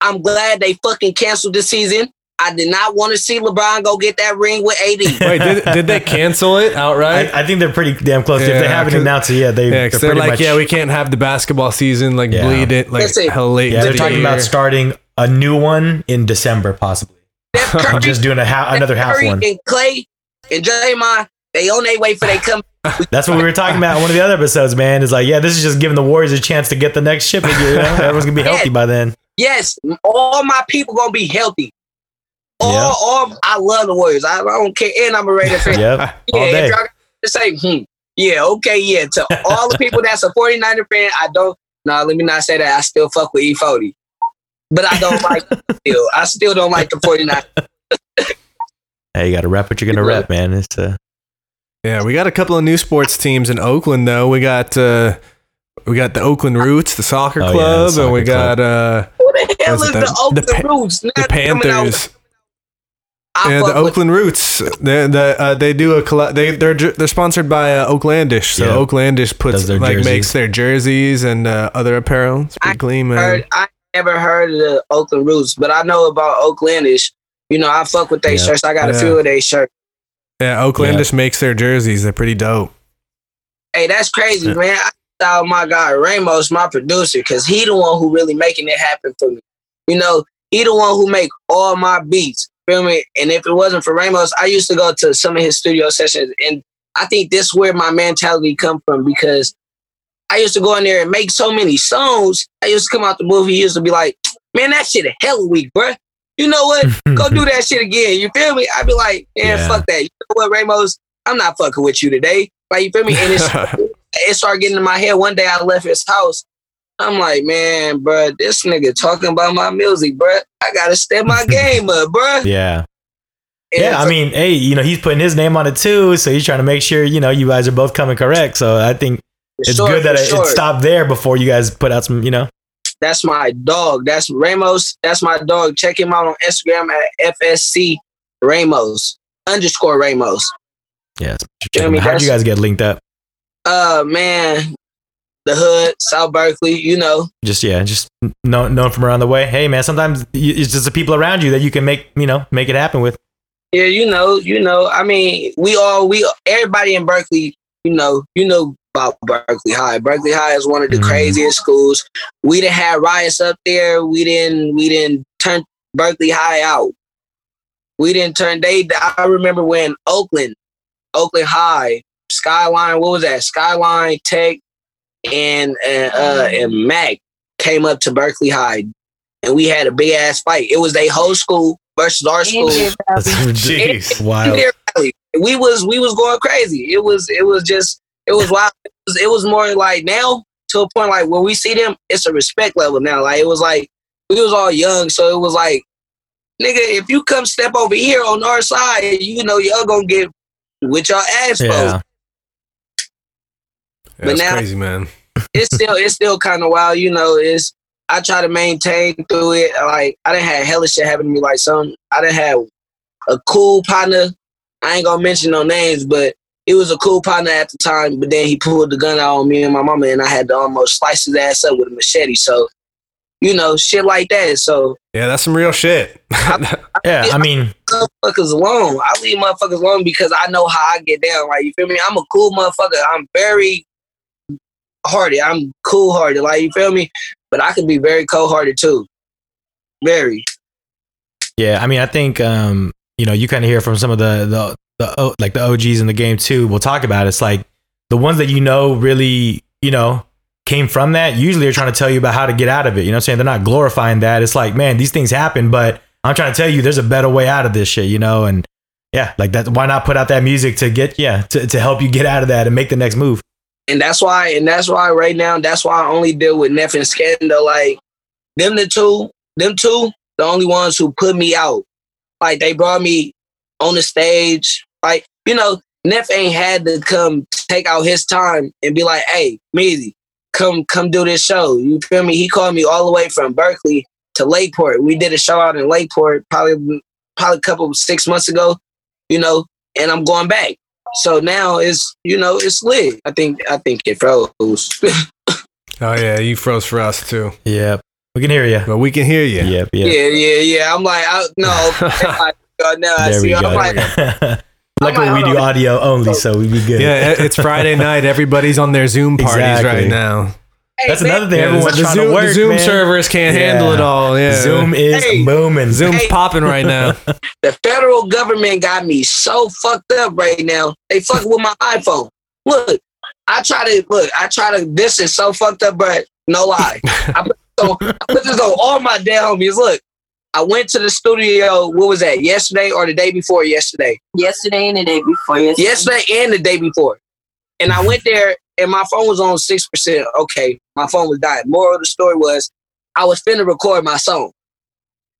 I'm glad they fucking canceled the season. I did not want to see LeBron go get that ring with AD. Wait, did, did they cancel it outright? I, I think they're pretty damn close. if they haven't announced it yet, they, yeah, they're 'cause they're pretty like, much. yeah, we can't have the basketball season like Yeah. bleed it like Listen, hell late. yeah, they're the talking about starting a new one in December, possibly. I'm just doing a ha- another half Curry one. and Clay and Draymond, they on their way for they come. That's what we were talking about in one of the other episodes, man. Is like, yeah, this is just giving the Warriors a chance to get the next shipment. You know? Everyone's gonna be healthy by then. Yes, all my people gonna be healthy. All, Yeah. all I love the Warriors. I, I don't care, and I'm a Raider fan. Yep, Yeah, all if day. y'all say, hmm, yeah, okay, yeah. To all the people that's a 49er fan, I don't. No, let me not say that. I still fuck with E40, but I don't like. still, I still don't like the 49. Hey, you got to rep what you're gonna rep, man. It's uh, Yeah, we got a couple of new sports teams in Oakland though. We got uh we got the Oakland Roots, the soccer Oh, yeah, club, the and we club. got uh Who the hell is the, the- Oakland the Pa- Roots? the Not Panthers. Yeah, the fuck with- Oakland Roots. They the, uh, they do a colla- they they're they're sponsored by uh, Oaklandish. So Yeah. Oaklandish puts their like jerseys. makes their jerseys and uh, other apparel. It's pretty I clean, man. heard, I never heard of the Oakland Roots, but I know about Oaklandish. You know, I fuck with their Yeah. shirts. I got a few of their shirts. Yeah, Oaklandish makes their jerseys. They're pretty dope. Hey, that's crazy, Yeah. man. I thought my guy Ramos, my producer, because he the one who really making it happen for me. You know, he the one who make all my beats. Feel me? And if it wasn't for Ramos, I used to go to some of his studio sessions, and I think this is where my mentality come from because I used to go in there and make so many songs. I used to come out the movie, used to be like, "Man, that shit a hell of weak, bruh. You know what? Go do that shit again. You feel me? I'd be like, man, Yeah. fuck that. You know what, Ramos? I'm not fucking with you today. Like, you feel me? And it's it started getting in my head. One day I left his house. I'm like, man, bruh, this nigga talking about my music, bruh. I gotta step my game up, bruh. yeah, And yeah. I mean, hey, you know, he's putting his name on it too, so he's trying to make sure you know you guys are both coming correct. So I think it's sure, good that it, sure. it stopped there before you guys put out some, you know. That's my dog. That's Ramos. That's my dog. Check him out on Instagram at FSC Ramos underscore Ramos. Yeah. I mean, How'd you guys get linked up? Uh, man, the hood, South Berkeley. You know, Just yeah, just known known from around the way. Hey, man, sometimes it's just the people around you that you can make you know make it happen with. Yeah, you know, you know. I mean, we all we everybody in Berkeley, you know, you know about Berkeley High. Berkeley High is one of the Mhm. craziest schools. We didn't have riots up there. We didn't we didn't turn Berkeley High out. We didn't turn they I remember when Oakland, Oakland High, Skyline, what was that? Skyline Tech and and uh and Mac came up to Berkeley High and we had a big ass fight. It was a whole school versus our school. Jeez. wild. We was we was going crazy. It was it was just it was wild. It was, it was more like now to a point like when we see them, it's a respect level now. Like it was like we was all young, so it was like, nigga, if you come step over here on our side, you know y'all gonna get with your ass Yeah. yeah. Yeah, But it's now- crazy, man. It's still it's still kind of wild, you know. It's I try to maintain through it. Like I didn't have hella shit happen to me. Like some I didn't have a cool partner. I ain't gonna mention no names, but he was a cool partner at the time. But then he pulled the gun out on me and my mama, and I had to almost slice his ass up with a machete. So, you know, shit like that. So, Yeah, that's some real shit. Yeah, I mean, motherfuckers alone. I leave motherfuckers alone because I know how I get down. Like, you feel me? I'm a cool motherfucker. I'm very hearted. I'm cool hearted. Like, you feel me? But I can be very cold hearted too. Very. yeah, I mean, I think um, you know, you kind of hear from some of the the the like the OGs in the game too. We'll talk about it's like the ones that you know really, you know, came from that. Usually, are trying to tell you about how to get out of it. You know, what I'm saying they're not glorifying that. It's like, man, these things happen, but I'm trying to tell you, there's a better way out of this shit. You know, and yeah, like that. Why not put out that music to get yeah to to help you get out of that and make the next move? And that's why, and that's why right now, that's why I only deal with Nef and Skanda. Like, them the two, them two, the only ones who put me out. Like, they brought me on the stage. Like, you know, Nef ain't had to come take out his time and be like, hey, Meezy, come come do this show. You feel me? He called me all the way from Berkeley to Lakeport. We did a show out in Lakeport probably probably a couple six months ago, you know, and I'm going back. So now it's you know it's lit. I think I think it froze. oh yeah, you froze for us too. Yeah. We can hear you. but we can hear you. Yep. Yeah, Yep. yeah, yeah. I'm like, I, no. I, now I There see. we I'm go. like, Luckily, we do audio only, so we be good. Yeah, it's Friday night. Everybody's on their Zoom parties Exactly. right now. hey, That's man, another thing. Yeah, Everyone's the trying Zoom, to work. the Zoom man. servers can't Yeah. handle it all. Yeah, Zoom is Hey. booming. Zoom's Hey. popping right now. The federal government got me so fucked up right now. They fucking with my iPhone. Look, I try to look. I try to. This is so fucked up, but no lie. I put, so, I put this on all my damn homies. Look, I went to the studio. What was that? Yesterday or the day before yesterday? Yesterday and the day before yesterday. Yesterday and the day before. And I went there, and my phone was on six percent. Okay, my phone was dying. Moral of the story was, I was finna record my song,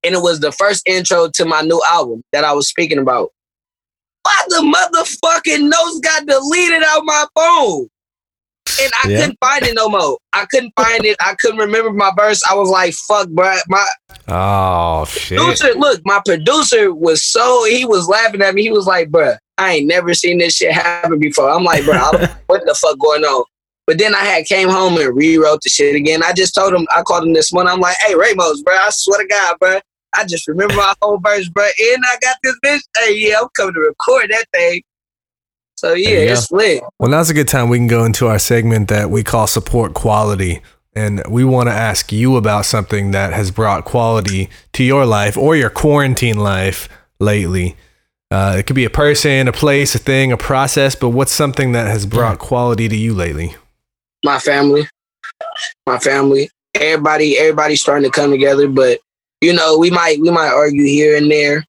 and it was the first intro to my new album that I was speaking about. Why the motherfucking notes got deleted out my phone? And I Yeah. couldn't find it no more. I couldn't find it. I couldn't remember my verse. I was like, "Fuck, bro." My Oh shit! producer, look, my producer was so he was laughing at me. He was like, "Bruh, I ain't never seen this shit happen before." I'm like, "Bruh, what the fuck going on?" But then I had came home and rewrote the shit again. I just told him, I called him this morning. I'm like, "Hey, Ramos, bro, I swear to God, bro, I just remember my whole verse, bro, and I got this bitch. Hey, yeah, I'm coming to record that thing." So yeah, it's lit. Well, now's a good time we can go into our segment that we call support quality. And we want to ask you about something that has brought quality to your life or your quarantine life lately. Uh, it could be a person, a place, a thing, a process, but what's something that has brought quality to you lately? my family, my family. Everybody, everybody's starting to come together, but you know, we might we might argue here and there,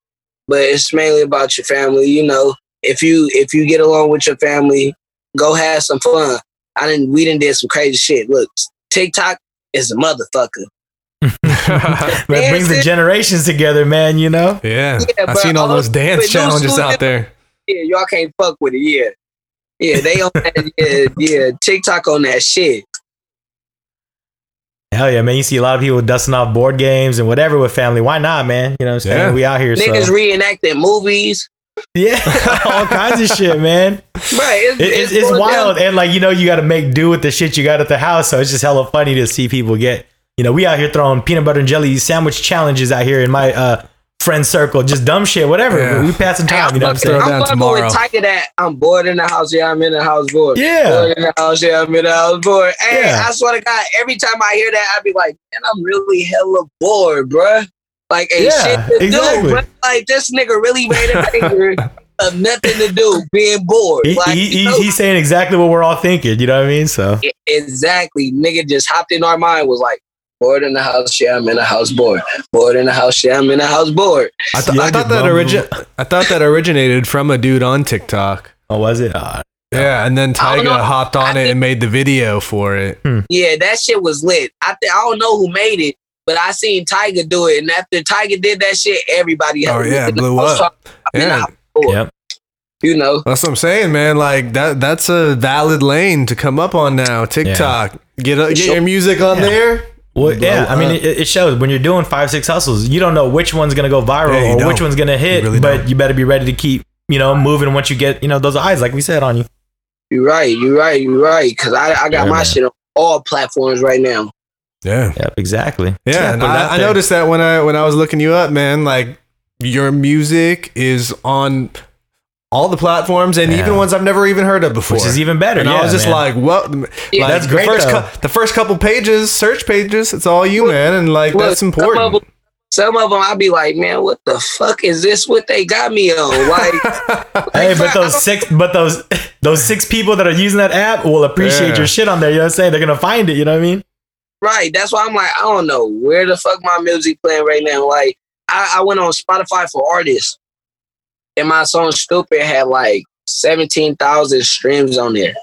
but it's mainly about your family. You know, if you if you get along with your family, go have some fun. I didn't we didn't did some crazy shit. Look, TikTok is a motherfucker. that brings the generations together, man. You know. Yeah, Yeah, I've seen all all those dance challenges school out there. Yeah, y'all can't fuck with it. Yeah, yeah, they on that. Yeah, yeah, TikTok on that shit. Hell yeah, man. You see a lot of people dusting off board games and whatever with family. Why not, man? You know what I'm saying? Yeah. We out here. Niggas So. reenacting movies. Yeah, all kinds of shit, man. Right, it's, It, it's, it's wild, down. and like you know, you got to make do with the shit you got at the house. So it's just hella funny to see people get. You know, we out here throwing peanut butter and jelly sandwich challenges out here in my uh friend circle, just dumb shit, whatever. Yeah. We passing time. You know what I'm Throw saying? down I'm fucking tomorrow. with Tyga that I'm bored in the house. Yeah, I'm in the house bored. Yeah. Bored in the house. Yeah, I'm in the house bored. Hey, Yeah. I swear to God, every time I hear that, I be like, man, I'm really hella bored, bruh. Like, ain't Yeah, shit to exactly. do, bruh. Like, this nigga really made a finger of nothing to do, being bored. He, like, he, you he- know, he's saying exactly what we're all thinking. You know what I mean? So exactly. Nigga just hopped in our mind, was like, bored in the house. Yeah, I'm in a house bored. Bored in the house. Yeah, I'm in a house bored. I, th- Yeah, I I thought that bummed. origin. I thought that originated from a dude on TikTok. oh, was it? Uh, Yeah, and then I don't Tyga hopped on I it think- and made the video for it. Yeah, that shit was lit. I th- I don't know who made it, but I seen Tyga do it, and after Tyga did that shit, everybody Oh, yeah, blew up. talking, I'm in the Yeah. House. Yep. You know, That's what I'm saying, man. Like that that's a valid lane to come up on now. TikTok. Get a, get your music on Yeah. there. Well, Blow yeah, I mean, it, it shows when you're doing five, six hustles, you don't know which one's gonna go viral Yeah, or which don't. one's gonna hit, You really but don't. you better be ready to keep, you know, moving once you get, you know, those eyes, like we said on you. you're right, you're right, you're right. Cause I, I got Yeah, my man. shit on all platforms right now. Yeah. Yep, exactly. Yeah, and put it out I, I noticed that when I when I was looking you up, man, like your music is on all the platforms and Yeah. even ones I've never even heard of before. which is even better. and yeah, I was just man. like, well, Yeah, like, that's the great, First though. the first couple pages, search pages, it's all you, Look, man, and like Look, that's Some of, important. them, some of them, I'll be like, man, what the fuck is this? What they got me on? Like, Hey, but those six, but those those six people that are using that app will appreciate Yeah. your shit on there. You know what I'm saying? They're gonna find it. You know what I mean? Right. That's why I'm like, I don't know where the fuck my music playing right now. Like, I, I went on Spotify for artists, and my song "Stupid" had like seventeen thousand streams on there.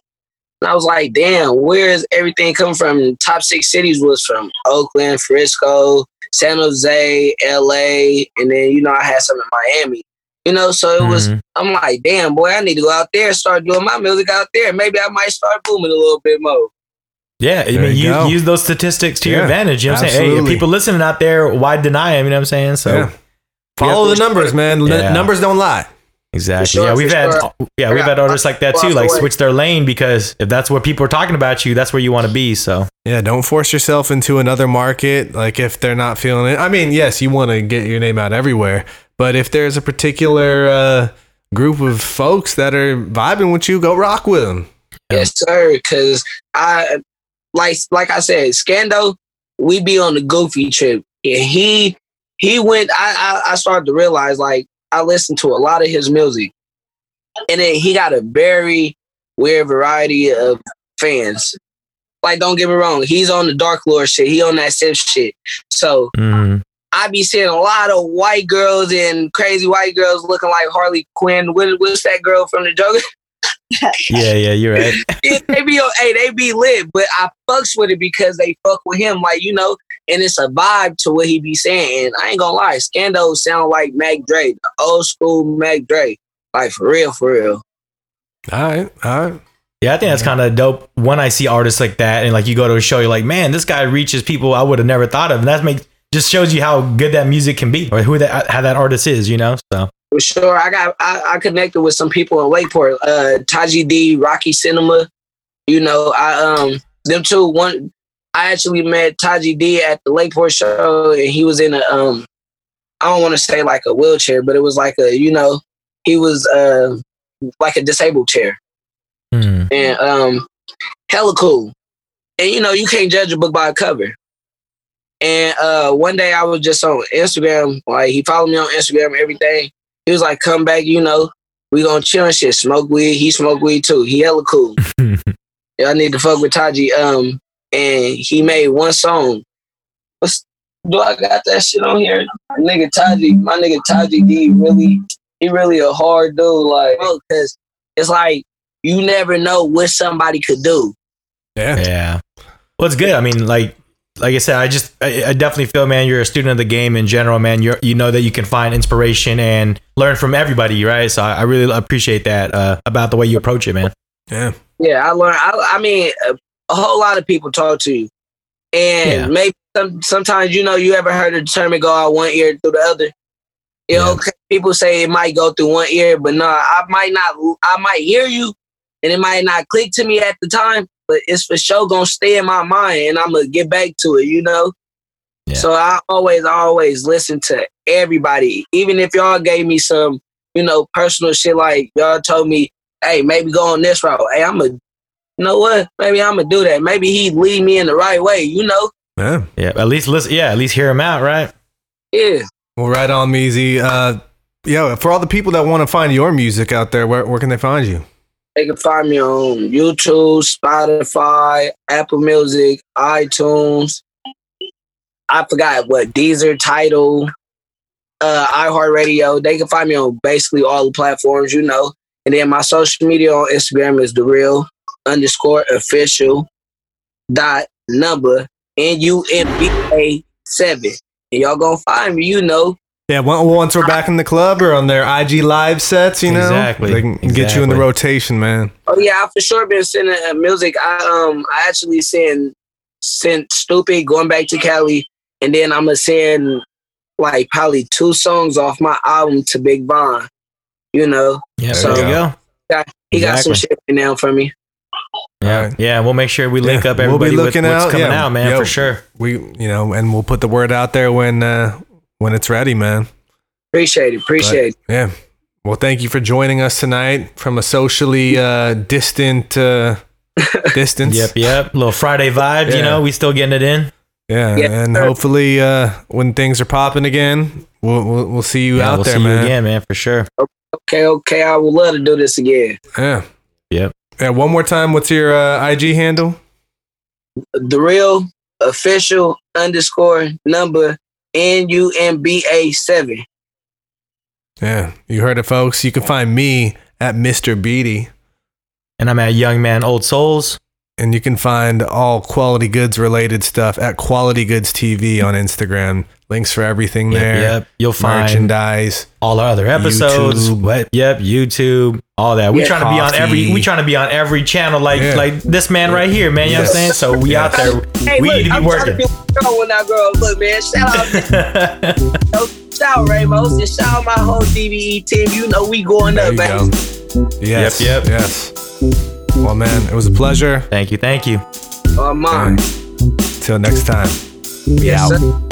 And I was like, damn, where is everything coming from? Top six cities was from Oakland, Frisco, San Jose, LA, and then you know I had some in Miami. You know, so it was. Mhm. I'm like, damn, boy, I need to go out there and start doing my music out there. Maybe I might start booming a little bit more. Yeah, I There mean, you use, use those statistics to your advantage. You know what I'm saying? Hey, if people listening out there, why deny them? You know what I'm saying? So Yeah. Follow Yeah. the numbers, man. Yeah. Numbers don't lie. Exactly. sure, yeah, we've had sure. yeah we've had artists like that too, like switch their lane because if that's where people are talking about you, that's where you want to be. So Yeah, don't force yourself into another market. Like if they're not feeling it. I mean, yes, you want to get your name out everywhere, but if there's a particular uh, group of folks that are vibing with you, go rock with them. Yes, sir. Because I like like I said, Scando, we be on the goofy trip. And he he went. I, I I started to realize like I listened to a lot of his music, and then he got a very weird variety of fans. Like, don't get me wrong, he's on the Dark Lord shit. He on that Sith shit. So mhm. I be seeing a lot of white girls and crazy white girls looking like Harley Quinn. What, what's that girl from the Joker? yeah, yeah, you're right. Yeah, they be hey, they be lit, but I fucks with it because they fuck with him, like you know, and it's a vibe to what he be saying. And I ain't gonna lie, Scando sound like Mac Dre, the old school Mac Dre, like for real, for real. All right, all right. Yeah, I think that's kind of dope when I see artists like that, and like you go to a show, you're like, man, this guy reaches people I would have never thought of, and that makes just shows you how good that music can be, or who that how that artist is, you know. So For sure, I got I, I connected with some people in Lakeport, uh, Taji D, Rocky Cinema. You know, I um them two. One, I actually met Taji D at the Lakeport show, and he was in a um, I don't want to say like a wheelchair, but it was like a you know, he was uh like a disabled chair, hmm. and um, hella cool. And you know, you can't judge a book by a cover. And uh, one day I was just on Instagram, like he followed me on Instagram everything. He was like, "Come back, you know, we gonna chill and shit, smoke weed." He smoke weed too. He hella cool. Y'all need to fuck with Taji. Um, and he made one song. What's, do I got that shit on here? My nigga Taji, my nigga Taji D really, he really a hard dude. Like, because it's like you never know what somebody could do. Yeah. Yeah. Well, it's good. I mean, like, like I said, I just, I, I definitely feel, man, you're a student of the game in general, man. You're, you know that you can find inspiration and learn from everybody, right? So I, I really appreciate that uh, about the way you approach it, man. Yeah. Yeah, I learned. I, I mean, a, a whole lot of people talk to you, and Yeah. maybe some, sometimes you know you ever heard a term go out one ear through the other. You know, Yeah. okay, people say it might go through one ear, but no, I might not. I might hear you, and it might not click to me at the time, but it's for sure gonna stay in my mind, and I'm gonna get back to it. You know. Yeah. So I always, always listen to everybody, even if y'all gave me some, you know, personal shit. Like y'all told me, hey, maybe go on this route. Hey, I'm a, you know what? Maybe I'm gonna do that. Maybe he lead me in the right way. You know? Yeah. Yeah. At least listen. Yeah. At least hear him out, right? Yeah. Well, right on, Meezy. Uh, yo, for all the people that want to find your music out there, where, where can they find you? They can find me on YouTube, Spotify, Apple Music, iTunes. I forgot what Deezer, Tidal, uh, iHeartRadio. They can find me on basically all the platforms, you know. And then my social media on Instagram is the real underscore official dot number N U M B A seven. And y'all gonna find me, you know. Yeah, once we're back in the club or on their IG live sets, you know, Exactly, they can get you in the rotation, man. Oh yeah, I've for sure been sending uh, music. I um I actually sent sent stupid going back to Cali, and then I'm gonna send like probably two songs off my album to Big Von. You know, Yeah. So- there you go. he got some shit right now for me. Yeah. Alright. Yeah. We'll make sure we link Yeah, up we'll be everybody with looking what's out. coming Yeah, out, man, yo. for sure. We, you know, and we'll put the word out there when uh, when it's ready, man. Appreciate it. Appreciate it. Yeah. Well, thank you for joining us tonight from a socially uh, distant uh, distance. Yep. Yep. Little Friday vibe. Yeah. You know, we still getting it in. Yeah, Yes, and sir. hopefully, uh, when things are popping again, we'll we'll, we'll see you Yeah, out we'll there, see man. you again, man, for sure. Okay, okay. I would love to do this again. Yeah. Yep. Yeah. One more time. What's your uh, IG handle? The real official underscore number N U M B A seven. Yeah, you heard it, folks. You can find me at Mr. Beatty, And I'm at Young Man Old Souls. And you can find all quality goods related stuff at Quality Goods TV on Instagram. Links for everything Yep, there. Yep. You'll find Merchandise. all our other episodes. YouTube. What? Yep, YouTube, all that. We Yeah, trying to be on every. We trying to be on every channel, like Yeah. like this man right here, man. You know what I'm saying? So we out there. Hey, we look, need to be I'm working. trying to be a girl when I grow up. Look, man, shout out shout out, Ramos. And shout out my whole DBE team. You know we going There up, you man. go. Yes. Yep, yep. Yes. Well, man, it was a pleasure. Thank you. Thank you. Uh, oh, mom. Till next time. We Yes, out. sir.